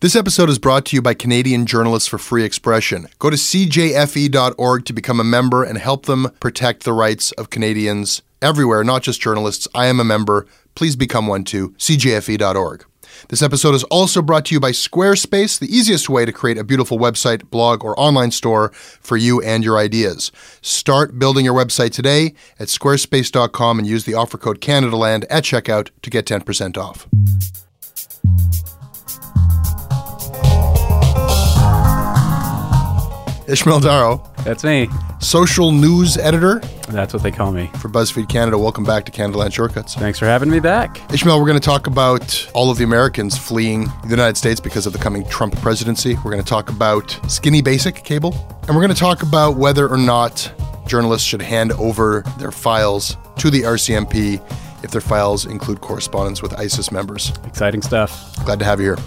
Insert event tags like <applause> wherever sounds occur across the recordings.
This episode is brought to you by Canadian Journalists for Free Expression. Go to cjfe.org to become a member and help them protect the rights of Canadians everywhere, not just journalists. I am a member. Please become one too. cjfe.org. This episode is also brought to you by Squarespace, the easiest way to create a beautiful website, blog, or online store for you and your ideas. Start building your website today at squarespace.com and use the offer code CanadaLand at checkout to get 10% off. Ishmael Daro, That's me. social news editor That's what they call me. for BuzzFeed Canada. Welcome back to Canadaland Shortcuts. Thanks for having me back. Ishmael, we're going to talk about all of the Americans fleeing the United States because of the coming Trump presidency. We're going to talk about skinny basic cable. And we're going to talk about whether or not journalists should hand over their files to the RCMP if their files include correspondence with ISIS members. Exciting stuff. Glad to have you here.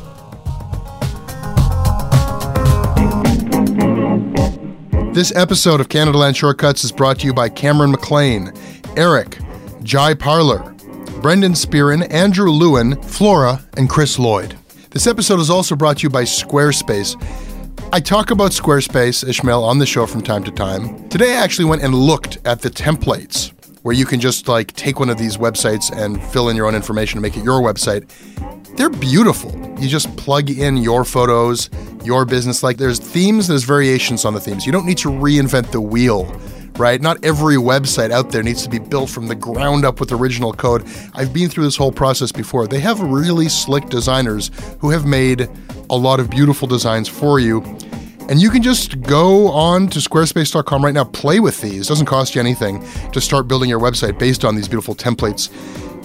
This episode of Canadaland Shortcuts is brought to you by Cameron McLean, Eric, Jai Parler, Brendan Spearin, Andrew Lewin, Flora, and Chris Lloyd. This episode is also brought to you by Squarespace. I talk about Squarespace, Ishmael, on the show from time to time. Today I actually went and looked at the templates where you can just like take one of these websites and fill in your own information and make it your website. They're beautiful. You just plug in your photos, your business. Like there's themes, there's variations on the themes. You don't need to reinvent the wheel, right? Not every website out there needs to be built from the ground up with original code. I've been through this whole process before. They have really slick designers who have made a lot of beautiful designs for you. And you can just go on to squarespace.com right now, play with these. It doesn't cost you anything to start building your website based on these beautiful templates.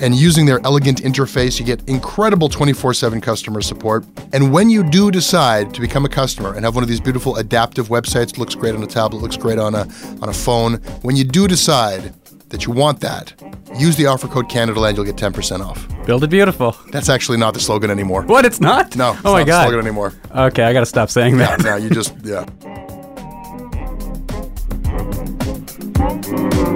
And using their elegant interface, you get incredible 24 7 customer support. And when you do decide to become a customer and have one of these beautiful adaptive websites, looks great on a tablet, looks great on a, on a phone, when you do decide that you want that, use the offer code CanadaLand, you'll get 10% off. Build it beautiful. That's actually not the slogan anymore. What? It's not? No, oh it's oh my not god. the slogan anymore. Okay, I gotta stop saying Yeah, that. no, you just, yeah. <laughs>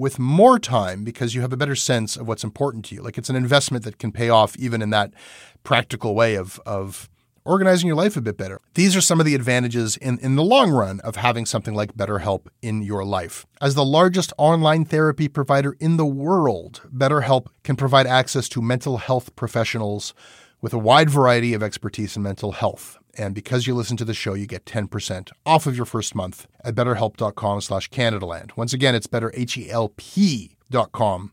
with more time because you have a better sense of what's important to you. Like it's an investment that can pay off even in that practical way of of organizing your life a bit better. These are some of the advantages in, in the long run of having something like BetterHelp in your life. As the largest online therapy provider in the world, BetterHelp can provide access to mental health professionals with a wide variety of expertise in mental health. And because you listen to the show, you get 10% off of your first month at betterhelp.com slash Canadaland. Once again, it's better, dot com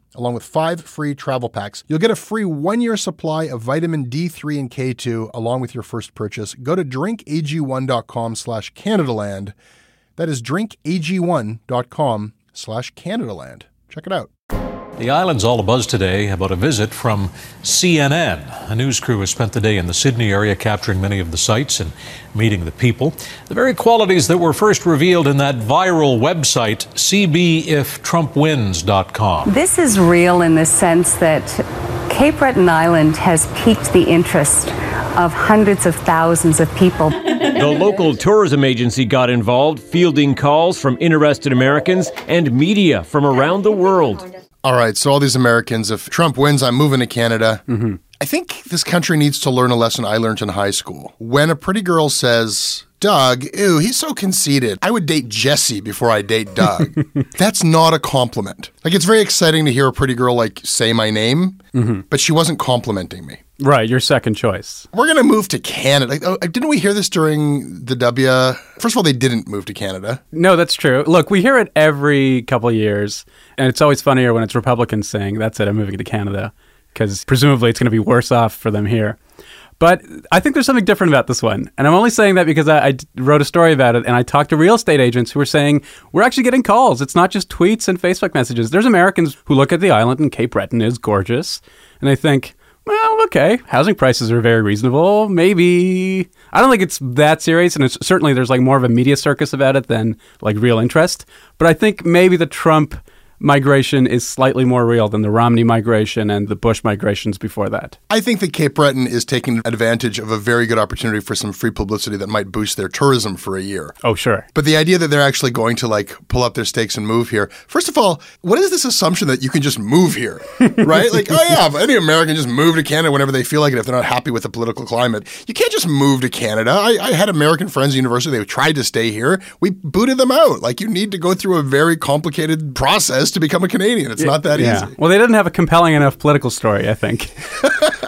along with five free travel packs. You'll get a free one year supply of vitamin D3 and K2 along with your first purchase. Go to drinkag1.com slash Canadaland. That is drinkag1.com slash Canadaland. Check it out. The island's all abuzz today about a visit from CNN. A news crew has spent the day in the Sydney area capturing many of the sights and meeting the people. The very qualities that were first revealed in that viral website, cbiftrumpwins.com. This is real in the sense that Cape Breton Island has piqued the interest of hundreds of thousands of people. The local tourism agency got involved, fielding calls from interested Americans and media from around the world. All right, so all these Americans, if Trump wins, I'm moving to Canada. Mm-hmm. I think this country needs to learn a lesson I learned in high school. When a pretty girl says, Doug, ew, he's so conceited. I would date Jesse before I date Doug. <laughs> That's not a compliment. Like, it's very exciting to hear a pretty girl, like, say my name, mm-hmm. but she wasn't complimenting me. Right, your second choice. We're going to move to Canada. Oh, didn't we hear this during the W? First of all, they didn't move to Canada. No, that's true. Look, we hear it every couple years, and it's always funnier when it's Republicans saying, that's it, I'm moving to Canada, because presumably it's going to be worse off for them here. But I think there's something different about this one. And I'm only saying that because I, I, wrote a story about it and I talked to real estate agents who were saying, we're actually getting calls. It's not just tweets and Facebook messages. There's Americans who look at the island and Cape Breton is gorgeous. And they think, well, okay, housing prices are very reasonable. Maybe I don't think it's that serious, and it's certainly there's like more of a media circus about it than like real interest. But I think maybe the Trump migration is slightly more real than the Romney migration and the Bush migrations before that. I think that Cape Breton is taking advantage of a very good opportunity for some free publicity that might boost their tourism for a year. Oh, sure. But the idea that they're actually going to like pull up their stakes and move here. First of all, what is this assumption that you can just move here? <laughs> right? like, oh yeah, any American just move to Canada whenever they feel like it if they're not happy with the political climate. You can't just move to Canada. I, I had American friends at university, they tried to stay here. We booted them out. Like you need to go through a very complicated process to become a Canadian. It's not that yeah. easy. Well, they didn't have a compelling enough political story, I think.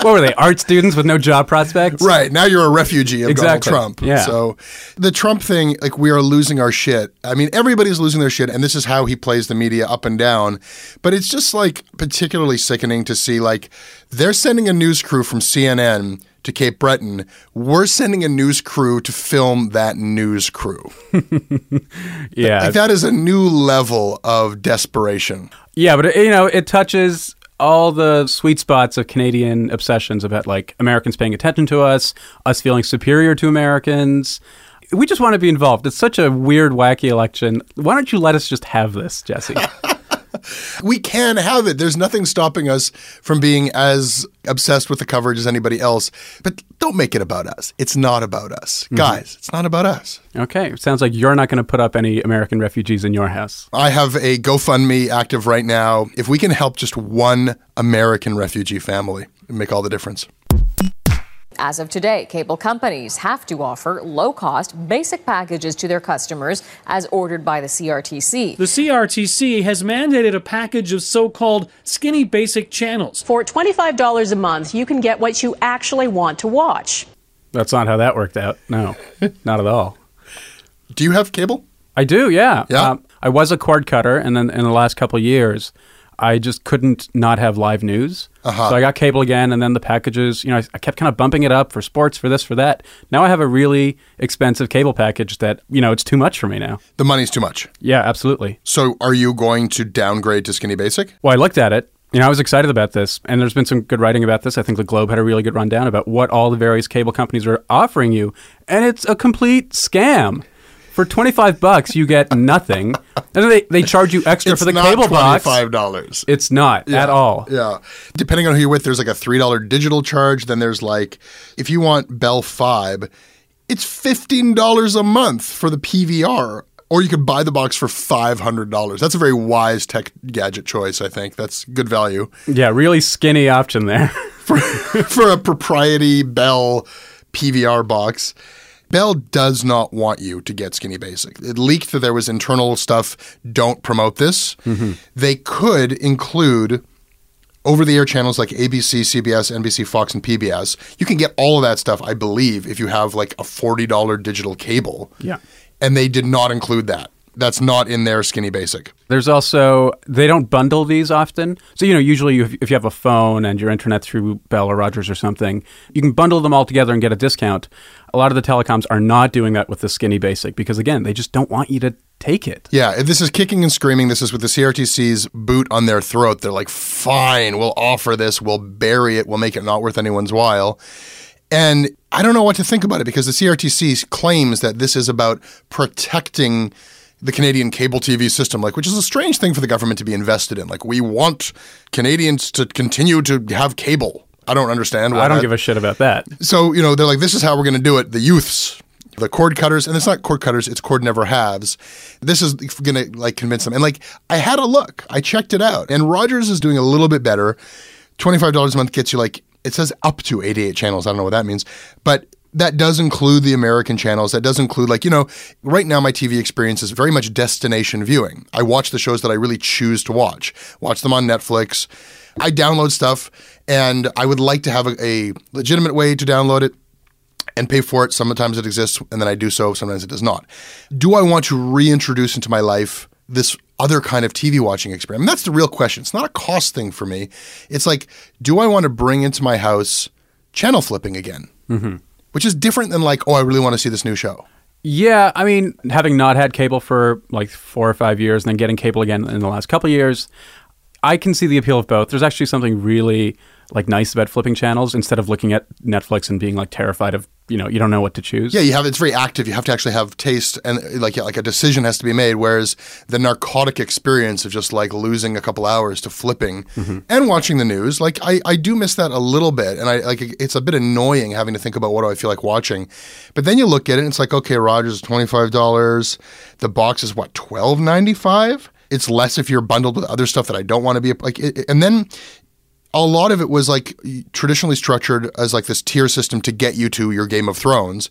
what were they, art students with no job prospects? Right. Now you're a refugee of Exactly. Donald Trump. Yeah. So the Trump thing, like we are losing our shit. I mean, everybody's losing their shit, and this is how he plays the media up and down. But it's just like particularly sickening to see like they're sending a news crew from CNN to Cape Breton. We're sending a news crew to film that news crew. <laughs> Yeah. Like that is a new level of desperation. Yeah, but you know, it touches all the sweet spots of Canadian obsessions about like Americans paying attention to us, us feeling superior to Americans. We just want to be involved. It's such a weird, wacky election. Why don't you let us just have this, Jesse? <laughs> <laughs> We can have it. There's nothing stopping us from being as obsessed with the coverage as anybody else. But don't make it about us. It's not about us. Mm-hmm. Guys, it's not about us. okay, sounds like you're not going to put up any American refugees in your house. I have a GoFundMe active right now. If we can help just one American refugee family, make all the difference. As of today, cable companies have to offer low cost, basic packages to their customers as ordered by the CRTC. The CRTC has mandated a package of so called skinny basic channels. For $25 a month, you can get what you actually want to watch. That's not how that worked out. No, <laughs> not at all. Do you have cable? I do, yeah. Yeah? Um, I was a cord cutter, and then in the last couple of years, I just couldn't not have live news. Uh-huh. So I got cable again, and then the packages, you know, I, I kept kind of bumping it up for sports, for this, for that. Now I have a really expensive cable package that, you know, it's too much for me now. The money's too much. Yeah, absolutely. So are you going to downgrade to skinny basic? Well, I looked at it. You know, I was excited about this, and there's been some good writing about this. I think the Globe had a really good rundown about what all the various cable companies are offering you, and it's a complete scam. For 25 bucks, you get nothing. And they, they charge you extra It's for the not cable box. $25. It's not at all. Yeah. Depending on who you're with, there's like a $3 digital charge. Then there's like, if you want Bell Fibe, it's $15 a month for the PVR. Or you could buy the box for $500. That's a very wise tech gadget choice, I think. That's good value. Yeah, really skinny option there. <laughs> for, for a propriety Bell PVR box. Bell does not want you to get Skinny Basic. It leaked that there was internal stuff. Don't promote this. Mm-hmm. They could include over the air channels like ABC, CBS, NBC, Fox, and PBS. You can get all of that stuff, I believe, if you have like a $40 digital cable. Yeah. And they did not include that. That's not in their Skinny Basic. There's also they don't bundle these often. So you know, usually you, if you have a phone and your internet through Bell or Rogers or something, you can bundle them all together and get a discount. A lot of the telecoms are not doing that with the Skinny Basic because again, they just don't want you to take it. Yeah, this is kicking and screaming. This is with the CRTC's boot on their throat. They're like, fine, we'll offer this, we'll bury it, we'll make it not worth anyone's while. And I don't know what to think about it because the CRTC claims that this is about protecting the Canadian cable TV system, like which is a strange thing for the government to be invested in. Like we want Canadians to continue to have cable. I don't understand. Why I don't that- give a shit about that. so, you know, they're like, this is how we're going to do it. The youths, the cord cutters, and it's not cord cutters, it's cord never halves. This is going to like convince them. And like, I had a look, I checked it out, and Rogers is doing a little bit better. $25 a month gets you like, it says up to 88 channels. I don't know what that means, but that does include the American channels. That does include, like, you know, right now my TV experience is very much destination viewing. I watch the shows that I really choose to watch, watch them on Netflix. I download stuff, and I would like to have a, a legitimate way to download it and pay for it. Sometimes it exists, and then I do so. Sometimes it does not. Do I want to reintroduce into my life this other kind of TV watching experience? And that's the real question. It's not a cost thing for me. It's like, do I want to bring into my house channel flipping again? Mm-hmm. Which is different than like, oh, I really want to see this new show. Yeah, I mean, having not had cable for like four or five years and then getting cable again in the last couple of years, I can see the appeal of both. There's actually something really like nice about flipping channels instead of looking at Netflix and being like terrified of, you know, you don't know what to choose. Yeah, you have it's very active. You have to actually have taste and like like a decision has to be made. Whereas the narcotic experience of just like losing a couple hours to flipping mm-hmm. and watching the news, like I, I do miss that a little bit, and I like it's a bit annoying having to think about what do I feel like watching. But then you look at it, and it's like okay, Rogers is twenty five dollars. The box is what twelve ninety five. It's less if you're bundled with other stuff that I don't want to be like. It, and then a lot of it was like traditionally structured as like this tier system to get you to your Game of Thrones.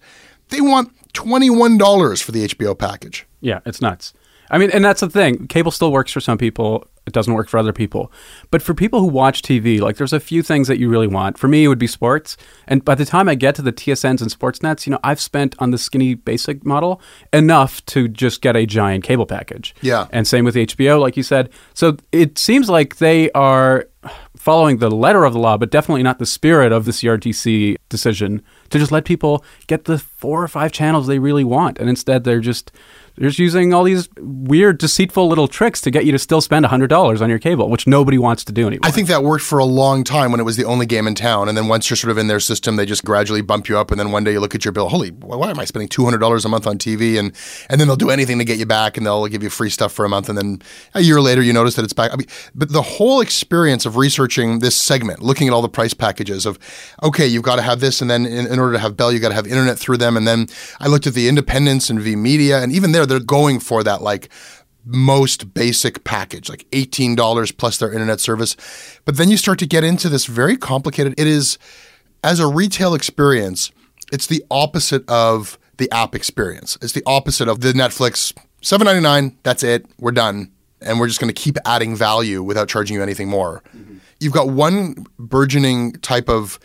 They want $21 for the HBO package. Yeah, it's nuts. I mean, and that's the thing. Cable still works for some people. It doesn't work for other people. But for people who watch TV, like there's a few things that you really want. For me, it would be sports. And by the time I get to the TSNs and Sportsnets, you know, I've spent on the skinny basic model enough to just get a giant cable package. Yeah. And same with HBO, like you said. So it seems like they are following the letter of the law, but definitely not the spirit of the CRTC decision to just let people get the four or five channels they really want. And instead, they're just they're just using all these weird, deceitful little tricks to get you to still spend $100 on your cable, which nobody wants to do anymore. I think that worked for a long time when it was the only game in town. And then once you're sort of in their system, they just gradually bump you up. And then one day you look at your bill, holy, why am I spending $200 a month on TV? And, and then they'll do anything to get you back and they'll give you free stuff for a month. And then a year later, you notice that it's back. I mean, but the whole experience of researching this segment, looking at all the price packages of, okay, you've got to have this. And then in, in order to have Bell, you've got to have internet through them. And then I looked at the independents and V Media. And even there, they're going for that like most basic package, like $18 plus their internet service. But then you start to get into this very complicated. It is, as a retail experience, it's the opposite of the app experience. It's the opposite of the Netflix $7.99, that's it, we're done. And we're just going to keep adding value without charging you anything more. Mm-hmm. You've got one burgeoning type of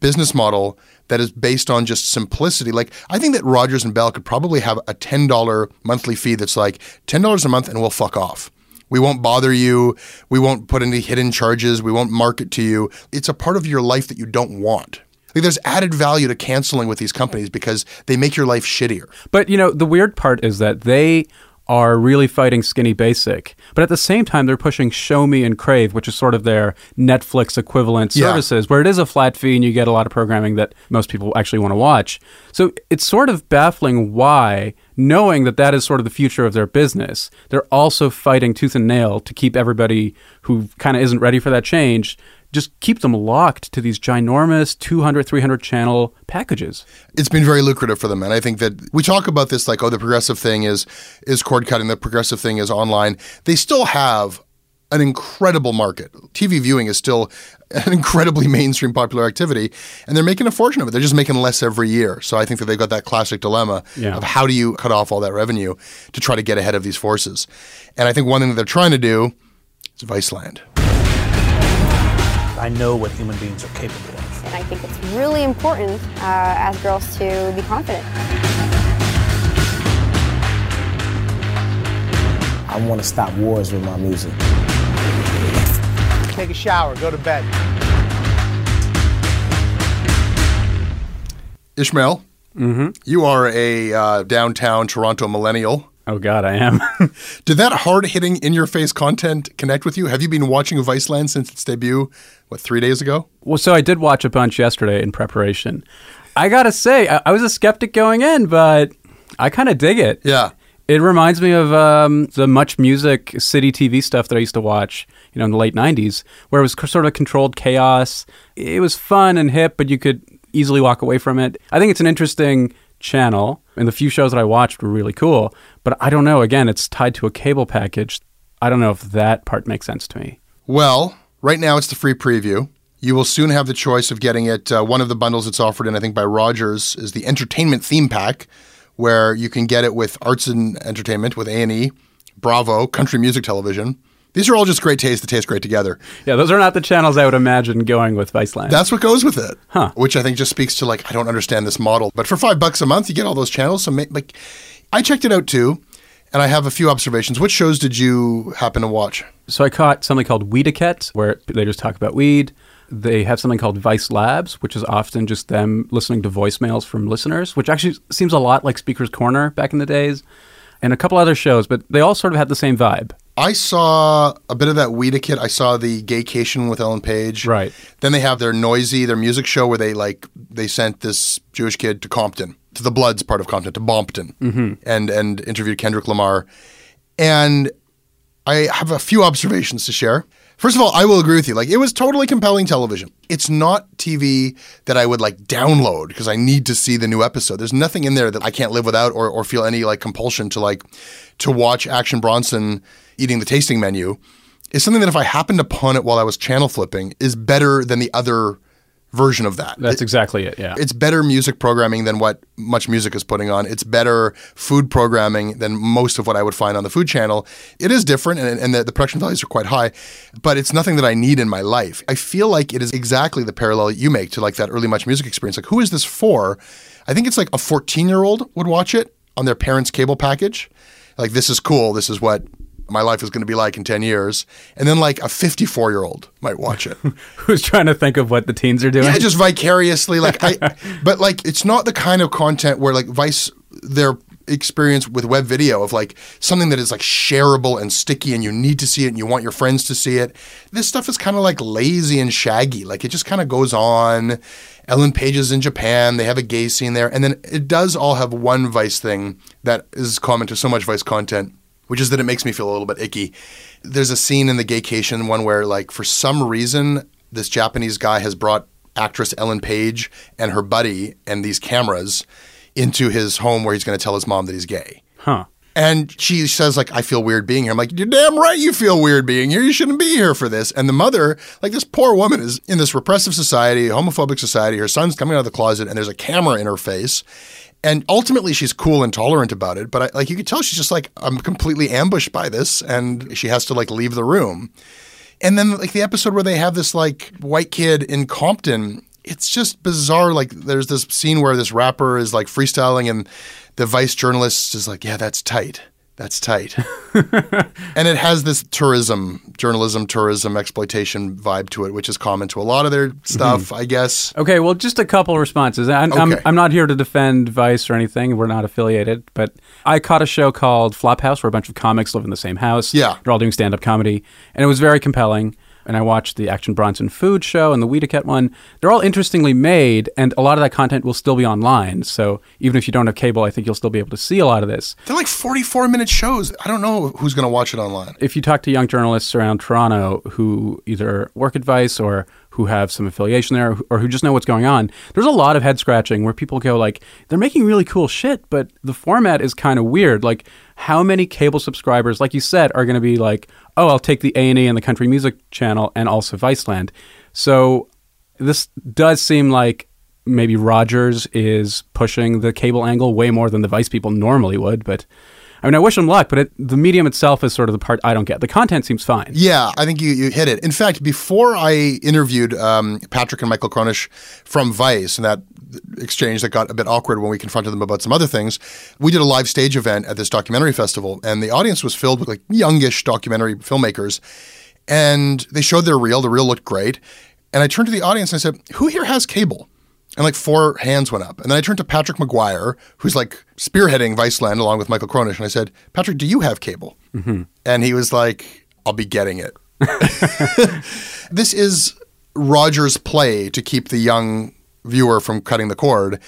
business model that is based on just simplicity. Like I think that Rogers and Bell could probably have a ten dollar monthly fee that's like ten dollars a month, and we'll fuck off. We won't bother you. We won't put any hidden charges. We won't market to you. It's a part of your life that you don't want. Like there's added value to canceling with these companies because they make your life shittier. But you know, the weird part is that they are really fighting Skinny Basic. But at the same time, they're pushing Shomi and Crave, which is sort of their Netflix equivalent Yeah. services, where it is a flat fee and you get a lot of programming that most people actually want to watch. So it's sort of baffling why, knowing that that is sort of the future of their business, they're also fighting tooth and nail to keep everybody who kind of isn't ready for that change. Just keep them locked to these ginormous 200, 300 channel packages. it's been very lucrative for them and i think that we talk about this like oh the progressive thing is is cord cutting the progressive thing is online. They still have an incredible market. Tv viewing is still <laughs> an incredibly mainstream popular activity and they're making a fortune of it. They're just making less every year. So i think that they've got that classic dilemma Yeah. of how do you cut off all that revenue to try to get ahead of these forces. And i think one thing that they're trying to do is viceland I know what human beings are capable of. And I think it's really important uh, as girls to be confident. I want to stop wars with my music. Take a shower, go to bed. ishmael you are a uh, downtown toronto millennial Oh, God, I am. <laughs> Did that hard hitting in your face content connect with you? Have you been watching Viceland since its debut, what, three days ago? Well, so I did watch a bunch yesterday in preparation. I gotta say, I, I was a skeptic going in, but I kind of dig it. Yeah. It reminds me of um, the Much Music city TV stuff that I used to watch, you know, in the late '90s, where it was c- sort of controlled chaos. It was fun and hip, but you could easily walk away from it. I think it's an interesting channel, and the few shows that I watched were really cool. But I don't know. Again, it's tied to a cable package. I don't know if that part makes sense to me. Well, right now it's the free preview. You will soon have the choice of getting it. Uh, one of the bundles that's offered in, I think, by Rogers is the entertainment theme pack, where you can get it with arts and entertainment with A&E, Bravo, country music television. These are all just great tastes that taste great together. Yeah, those are not the channels I would imagine going with Viceland. That's what goes with it. Huh. Which I think just speaks to like I don't understand this model. But for five bucks a month, you get all those channels. So like, I checked it out too, and I have a few observations. Which shows did you happen to watch? So I caught something called Weediquette, where they just talk about weed. They have something called Vice Labs, which is often just them listening to voicemails from listeners, which actually seems a lot like Speaker's Corner back in the days, and a couple other shows, but they all sort of had the same vibe. I saw a bit of that Weediquette. I saw the Gaycation with Ellen Page. Right. Then they have their Noisey, their music show where they like they sent this Jewish kid to Compton, to the Bloods part of Compton, to Bompton, Mhm. and and interviewed Kendrick Lamar. And I have a few observations to share. First of all, I will agree with you. Like it was totally compelling television. It's not TV that I would like download because I need to see the new episode. There's nothing in there that I can't live without or, or feel any like compulsion to like to watch Action Bronson eating the tasting menu. Is something that if I happened upon it while I was channel flipping is better than the other version of that. That's exactly it. Yeah. It's better music programming than what Much Music is putting on. It's better food programming than most of what I would find on the Food Channel. It is different, and, and the, the production values are quite high, but it's nothing that I need in my life. I feel like it is exactly the parallel you make to like that early Much Music experience. Like, who is this for? I think it's like a 14 year old would watch it on their parents' cable package. Like, this is cool. This is what my life is going to be like in 10 years. And then like a 54 year old might watch it. <laughs> Who's trying to think of what the teens are doing? Yeah, just vicariously. Like I, <laughs> but like it's not the kind of content where like Vice their experience with web video of like something that is like shareable and sticky and you need to see it and you want your friends to see it. This stuff is kind of like lazy and shaggy. Like it just kind of goes on. Ellen Page is in Japan. They have a gay scene there, and then it does all have one Vice thing that is common to so much Vice content which is that it makes me feel a little bit icky. There's a scene in the Gaycation one where, like, for some reason, this Japanese guy has brought actress Ellen Page and her buddy and these cameras into his home where he's going to tell his mom that he's gay. Huh. And she says, like, I feel weird being here. I'm like, you're damn right you feel weird being here. You shouldn't be here for this. And the mother, like, this poor woman is in this repressive society, homophobic society. Her son's coming out of the closet and there's a camera in her face. And ultimately, she's cool and tolerant about it. But I, like, you could tell she's just like, I'm completely ambushed by this. And she has to, like, leave the room. And then, like, the episode where they have this, like, white kid in Compton, it's just bizarre. Like, there's this scene where this rapper is, like, freestyling and the vice journalist is like, yeah, that's tight. That's tight. <laughs> and it has this tourism, journalism, tourism, exploitation vibe to it, which is common to a lot of their stuff, Mhm. I guess. Okay, well, just a couple responses. I'm, I'm, Okay. I'm not here to defend Vice or anything. We're not affiliated. But I caught a show called Flophouse where a bunch of comics live in the same house. Yeah. They're all doing stand up comedy. And it was very compelling. And I watched the Action Bronson Food Show and the Weediquette one. They're all interestingly made, and a lot of that content will still be online. So even if you don't have cable, I think you'll still be able to see a lot of this. They're like 44 minute shows. I don't know who's going to watch it online. If you talk to young journalists around Toronto who either work advice or who have some affiliation there or who just know what's going on, there's a lot of head scratching where people go like, they're making really cool shit, but the format is kind of weird. Like, how many cable subscribers, like you said, are going to be like, oh, I'll take the A and E and the Country Music Channel and also Viceland. So this does seem like maybe Rogers is pushing the cable angle way more than the Vice people normally would, but. I mean, I wish them luck, but it, the medium itself is sort of the part I don't get. The content seems fine. Yeah, I think you, you hit it. In fact, before I interviewed um, Patrick and Michael Kronish from Vice and that exchange that got a bit awkward when we confronted them about some other things, we did a live stage event at this documentary festival, and the audience was filled with like youngish documentary filmmakers. And they showed their reel. The reel looked great. And I turned to the audience and I said, Who here has cable? And like four hands went up. And then I turned to Patrick McGuire, who's like spearheading Viceland along with Michael Kronish. And I said, Patrick, do you have cable? Mm-hmm. And he was like, I'll be getting it. <laughs> this is Roger's play to keep the young viewer from cutting the cord.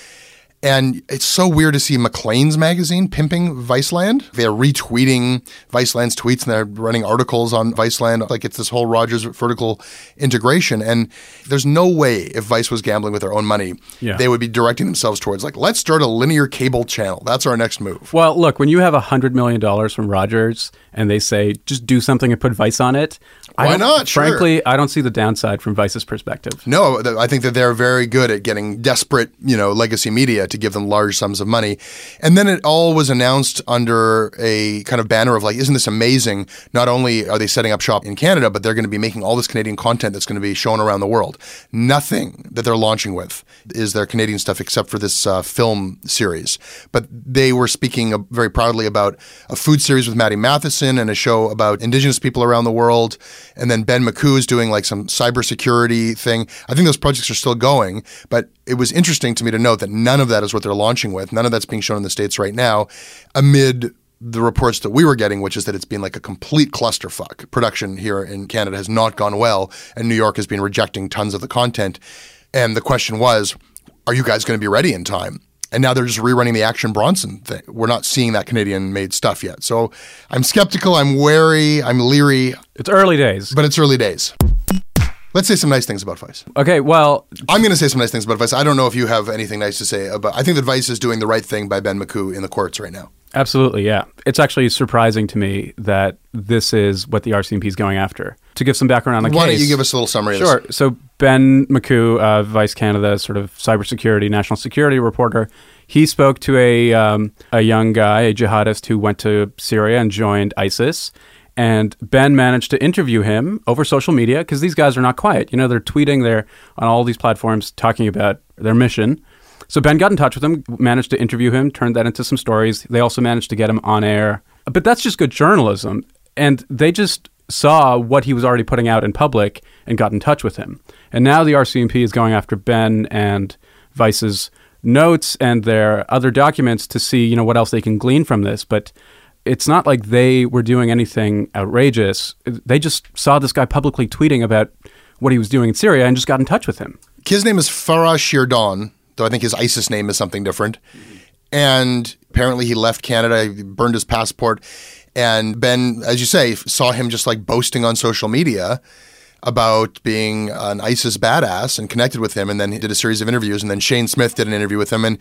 And it's so weird to see Maclean's magazine pimping Viceland. They're retweeting Viceland's tweets and they're running articles on Viceland. Like it's this whole Rogers vertical integration. And there's no way if Vice was gambling with their own money, Yeah. they would be directing themselves towards like, let's start a linear cable channel. That's our next move. Well, look, when you have $100 million from Rogers and they say, just do something and put Vice on it, Why not? Sure. Frankly, I don't see the downside from Vice's perspective. No, th- I think that they're very good at getting desperate, you know, legacy media to give them large sums of money. And then it all was announced under a kind of banner of like, isn't this amazing? Not only are they setting up shop in Canada, but they're going to be making all this Canadian content that's going to be shown around the world. Nothing that they're launching with is their Canadian stuff except for this uh, film series. But they were speaking uh, very proudly about a food series with Matty Matheson and a show about Indigenous people around the world. And then Ben Makuch is doing like some cybersecurity thing. I think those projects are still going, but it was interesting to me to note that none of that is what they're launching with. None of that's being shown in the States right now amid the reports that we were getting, which is that it's been like a complete clusterfuck. Production here in Canada has not gone well, and New York has been rejecting tons of the content. And the question was, are you guys going to be ready in time? And now they're just rerunning the Action Bronson thing. We're not seeing that Canadian made stuff yet. So I'm skeptical, I'm wary, I'm leery. It's early days. But it's early days. Let's say some nice things about Vice. Okay, well, I'm going to say some nice things about Vice. I don't know if you have anything nice to say about. I think that Vice is doing the right thing by Ben Makuch in the courts right now. Absolutely, yeah. It's actually surprising to me that this is what the RCMP is going after. To give some background on the Why case. don't you give us a little summary? Sure. Of this? Sure. So Ben Makuch, uh, Vice Canada, sort of cybersecurity, national security reporter, he spoke to a um, a young guy, a jihadist who went to Syria and joined ISIS. And Ben managed to interview him over social media because these guys are not quiet. You know, they're tweeting, they're on all these platforms talking about their mission. So Ben got in touch with him, managed to interview him, turned that into some stories. They also managed to get him on air. But that's just good journalism. And they just saw what he was already putting out in public and got in touch with him. And now the RCMP is going after Ben and Vice's notes and their other documents to see, you know, what else they can glean from this. But it's not like they were doing anything outrageous. They just saw this guy publicly tweeting about what he was doing in Syria and just got in touch with him. His name is Farah Shirdon, though I think his ISIS name is something different. And apparently he left Canada, he burned his passport. And Ben, as you say, saw him just like boasting on social media about being an ISIS badass and connected with him. And then he did a series of interviews. And then Shane Smith did an interview with him. And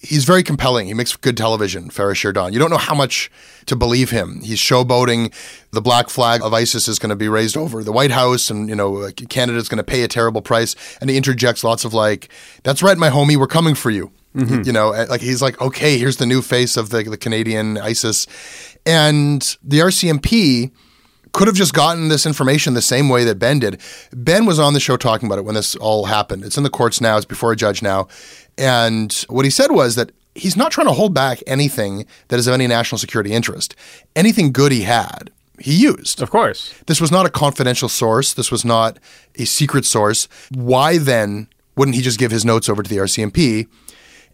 he's very compelling. He makes good television, Farah Shirdon. You don't know how much to believe him. He's showboating the black flag of ISIS is going to be raised over the White House and, you know, Canada's going to pay a terrible price. And he interjects lots of like, that's right, my homie, we're coming for you. Mhm. You know, like he's like, okay, here's the new face of the, the Canadian ISIS. And the RCMP could have just gotten this information the same way that Ben did. Ben was on the show talking about it when this all happened. It's in the courts now, it's before a judge now. And what he said was that he's not trying to hold back anything that is of any national security interest. Anything good he had, he used. Of course. This was not a confidential source. This was not a secret source. Why then wouldn't he just give his notes over to the RCMP?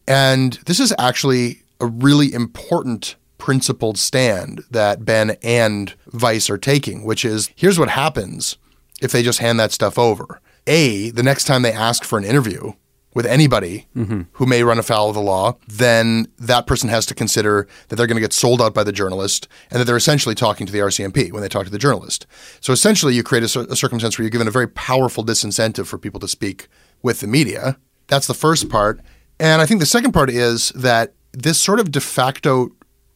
And this is actually a really important principled stand that Ben and Vice are taking, which is here's what happens if they just hand that stuff over. A, the next time they ask for an interview with anybody Mm-hmm. who may run afoul of the law, then that person has to consider that they're going to get sold out by the journalist and that they're essentially talking to the RCMP when they talk to the journalist. So essentially, you create a, a circumstance where you're given a very powerful disincentive for people to speak with the media. That's the first part. And I think the second part is that this sort of de facto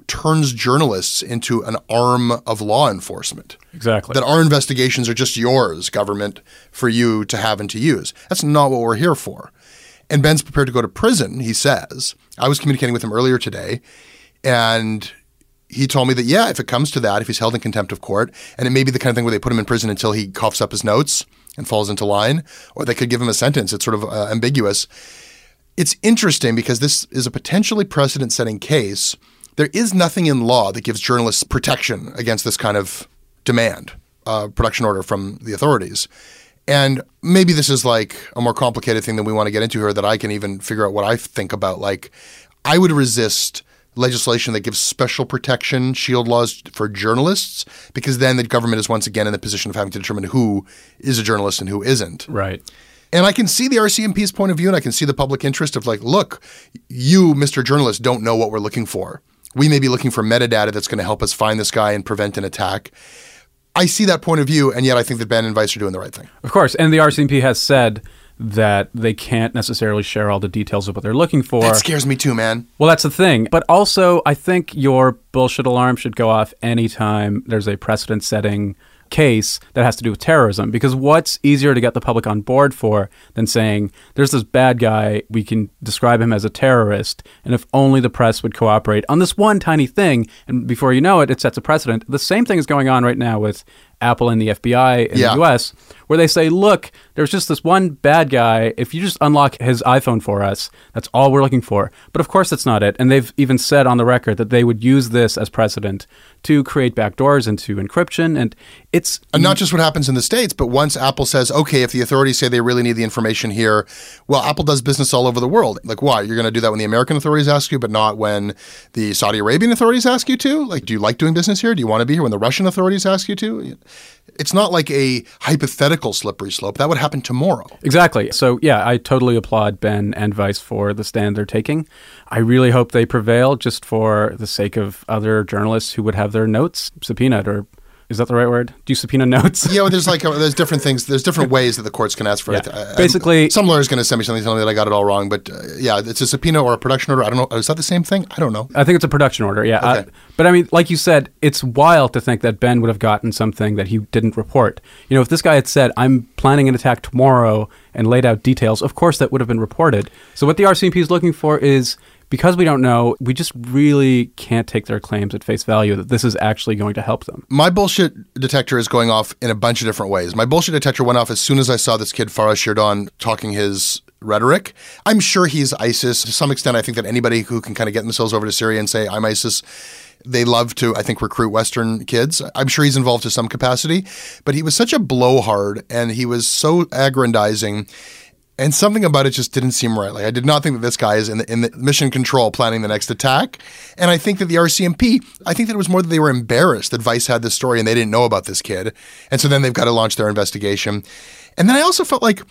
turns journalists into an arm of law enforcement. Exactly. That our investigations are just yours, government, for you to have and to use. That's not what we're here for. And Ben's prepared to go to prison, he says. I was communicating with him earlier today, and he told me that, yeah, if it comes to that, if he's held in contempt of court, and it may be the kind of thing where they put him in prison until he coughs up his notes and falls into line, or they could give him a sentence. It's sort of uh, ambiguous. It's interesting because this is a potentially precedent setting case. There is nothing in law that gives journalists protection against this kind of demand, uh, production order from the authorities. And maybe this is like a more complicated thing than we want to get into here that I can even figure out what I think about. Like, I would resist legislation that gives special protection, shield laws for journalists, because then the government is once again in the position of having to determine who is a journalist and who isn't. Right. And I can see the RCMP's point of view and I can see the public interest of like, look, you, Mr. Journalist, don't know what we're looking for. We may be looking for metadata that's going to help us find this guy and prevent an attack. I see that point of view, and yet I think that Ben and Vice are doing the right thing. Of course. And the RCMP has said that they can't necessarily share all the details of what they're looking for. That scares me too, man. Well, that's the thing. But also, I think your bullshit alarm should go off anytime there's a precedent setting case that has to do with terrorism. Because what's easier to get the public on board for than saying, there's this bad guy, we can describe him as a terrorist, and if only the press would cooperate on this one tiny thing, and before you know it, it sets a precedent. The same thing is going on right now with Apple and the FBI in Yeah. the US, where they say, look, there's just this one bad guy. If you just unlock his iPhone for us, that's all we're looking for. But of course, that's not it. And they've even said on the record that they would use this as precedent to create backdoors into encryption. And it's. And not just what happens in the States, but once Apple says, okay, if the authorities say they really need the information here, well, Apple does business all over the world. Like, why? You're going to do that when the American authorities ask you, but not when the Saudi Arabian authorities ask you to? Like, do you like doing business here? Do you want to be here when the Russian authorities ask you to? It's not like a hypothetical slippery slope. That would happen tomorrow. Exactly. So, yeah, I totally applaud Ben and Vice for the stand they're taking. I really hope they prevail just for the sake of other journalists who would have their notes subpoenaed or. Is that the right word? Do you subpoena notes? Yeah, well, there's <laughs> like there's different things. There's different ways that the courts can ask for it. Yeah. Uh, Basically- some lawyer's going to send me something telling me that I got it all wrong. But uh, yeah, it's a subpoena or a production order. I don't know. Is that the same thing? I don't know. I think it's a production order, yeah. Okay. Uh, but I mean, like you said, it's wild to think that Ben would have gotten something that he didn't report. You know, if this guy had said, I'm planning an attack tomorrow and laid out details, of course that would have been reported. So what the RCMP is looking for is because we don't know, we just really can't take their claims at face value that this is actually going to help them. My bullshit detector is going off in a bunch of different ways. My bullshit detector went off as soon as I saw this kid Farah Shirdon talking his rhetoric. I'm sure he's ISIS. To some extent, I think that anybody who can kind of get themselves over to Syria and say, I'm ISIS, they love to, I think, recruit Western kids. I'm sure he's involved to some capacity, but he was such a blowhard and he was so aggrandizing. And something about it just didn't seem right. Like I did not think that this guy is in the, in the mission control planning the next attack. And I think that the RCMP, I think that it was more that they were embarrassed that Vice had this story and they didn't know about this kid. And so then they've got to launch their investigation. And then I also felt like,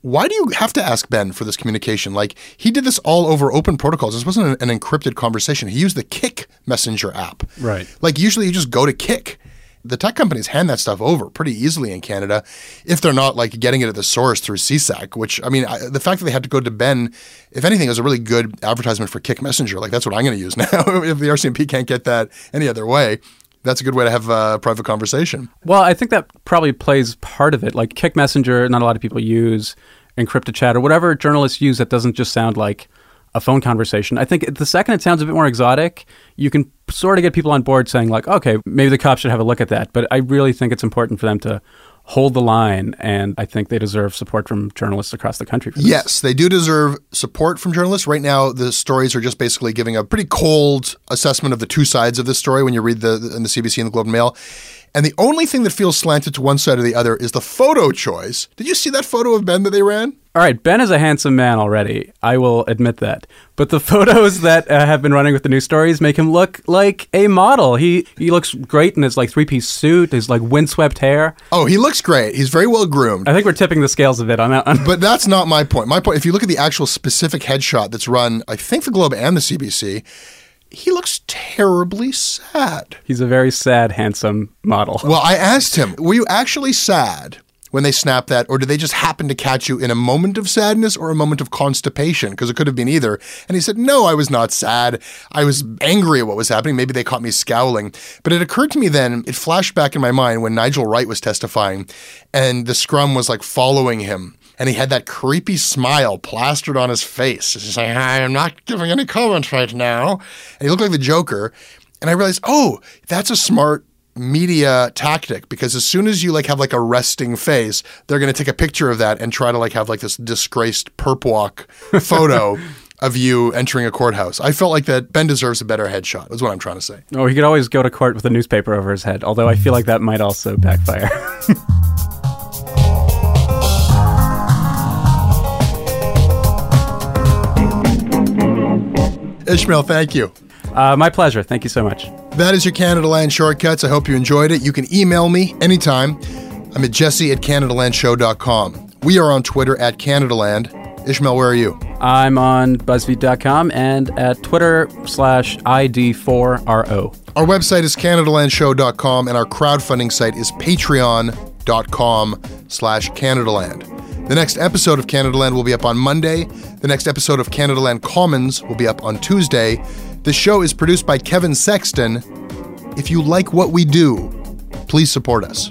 why do you have to ask Ben for this communication? Like he did this all over open protocols. This wasn't an, an encrypted conversation. He used the Kik Messenger app. Right. Like usually you just go to Kik. The tech companies hand that stuff over pretty easily in Canada if they're not like getting it at the source through CSEC, which I mean, I, the fact that they had to go to Ben, if anything, is a really good advertisement for Kik Messenger. Like that's what I'm going to use <laughs> now. if the RCMP can't get that any other way, that's a good way to have a private conversation. Well, I think that probably plays part of it. Like Kik Messenger, not a lot of people use encrypted chat or whatever journalists use that doesn't just sound like a phone conversation. I think the second it sounds a bit more exotic, you can sort of get people on board saying like, okay, maybe the cops should have a look at that. But I really think it's important for them to hold the line, and I think they deserve support from journalists across the country. For this. Yes, they do deserve support from journalists. Right now, the stories are just basically giving a pretty cold assessment of the two sides of this story when you read the in the CBC and the Globe and Mail. And the only thing that feels slanted to one side or the other is the photo choice. Did you see that photo of Ben that they ran? All right, Ben is a handsome man already. I will admit that. But the <laughs> photos that uh, have been running with the news stories make him look like a model. He he looks great in his like three piece suit, his like windswept hair. Oh, he looks great. He's very well groomed. I think we're tipping the scales a bit on that. But that's not my point. My point, if you look at the actual specific headshot that's run, I think the Globe and the CBC, he looks terribly sad. He's a very sad, handsome model. Well, I asked him, were you actually sad when they snapped that, or did they just happen to catch you in a moment of sadness or a moment of constipation? Because it could have been either. And he said, No, I was not sad. I was angry at what was happening. Maybe they caught me scowling. But it occurred to me then, it flashed back in my mind when Nigel Wright was testifying and the scrum was like following him and he had that creepy smile plastered on his face. He's saying, I'm not giving any comments right now. And he looked like the Joker. And I realized, oh, that's a smart media tactic because as soon as you like have like a resting face, they're going to take a picture of that and try to like have like this disgraced perp walk <laughs> photo of you entering a courthouse. I felt like that Ben deserves a better headshot. Is what I'm trying to say. Oh, he could always go to court with a newspaper over his head. Although I feel like that might also backfire. <laughs> Ishmael, thank you. Uh, my pleasure. Thank you so much. That is your Canadaland Shortcuts. I hope you enjoyed it. You can email me anytime. I'm at jesse at CanadaLandShow.com. We are on Twitter at CanadaLand. Ishmael, where are you? I'm on BuzzFeed.com and at Twitter slash ID4RO. Our website is CanadaLandShow.com and our crowdfunding site is Patreon.com slash CanadaLand. The next episode of Canadaland will be up on Monday. The next episode of Canadaland Commons will be up on Tuesday. The show is produced by Kevin Sexton. If you like what we do, please support us.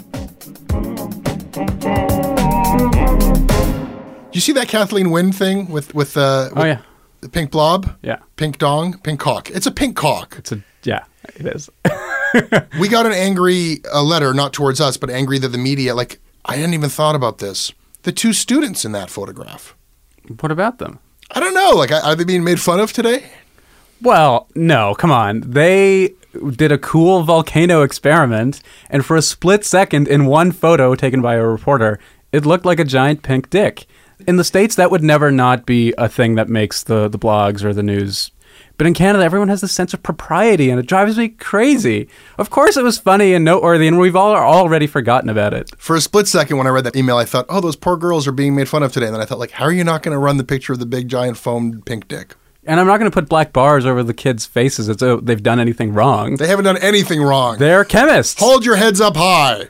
You see that Kathleen Wynne thing with with uh Oh, yeah. the pink blob? Yeah. Pink dong, pink cock. It's a pink cock. It's a yeah, it is. <laughs> we got an <laughs> angry uh, letter, not towards us, but angry that the media. Like I hadn't even thought about this. The two students in that photograph. What about them? I don't know. Like, are they being made fun of today? Well, no, come on. They did a cool volcano experiment, and for a split second in one photo taken by a reporter, it looked like a giant pink dick. In the States, that would never not be a thing that makes the, the blogs or the news. But in Canada, everyone has this sense of propriety, and it drives me crazy. Of course, it was funny and noteworthy, and we've all already forgotten about it. For a split second, when I read that email, I thought, "Oh, those poor girls are being made fun of today." And then I thought, like, how are you not going to run the picture of the big giant foamed pink dick? And I'm not going to put black bars over the kids' faces as though they've done anything wrong. They haven't done anything wrong. They're chemists. Hold your heads up high.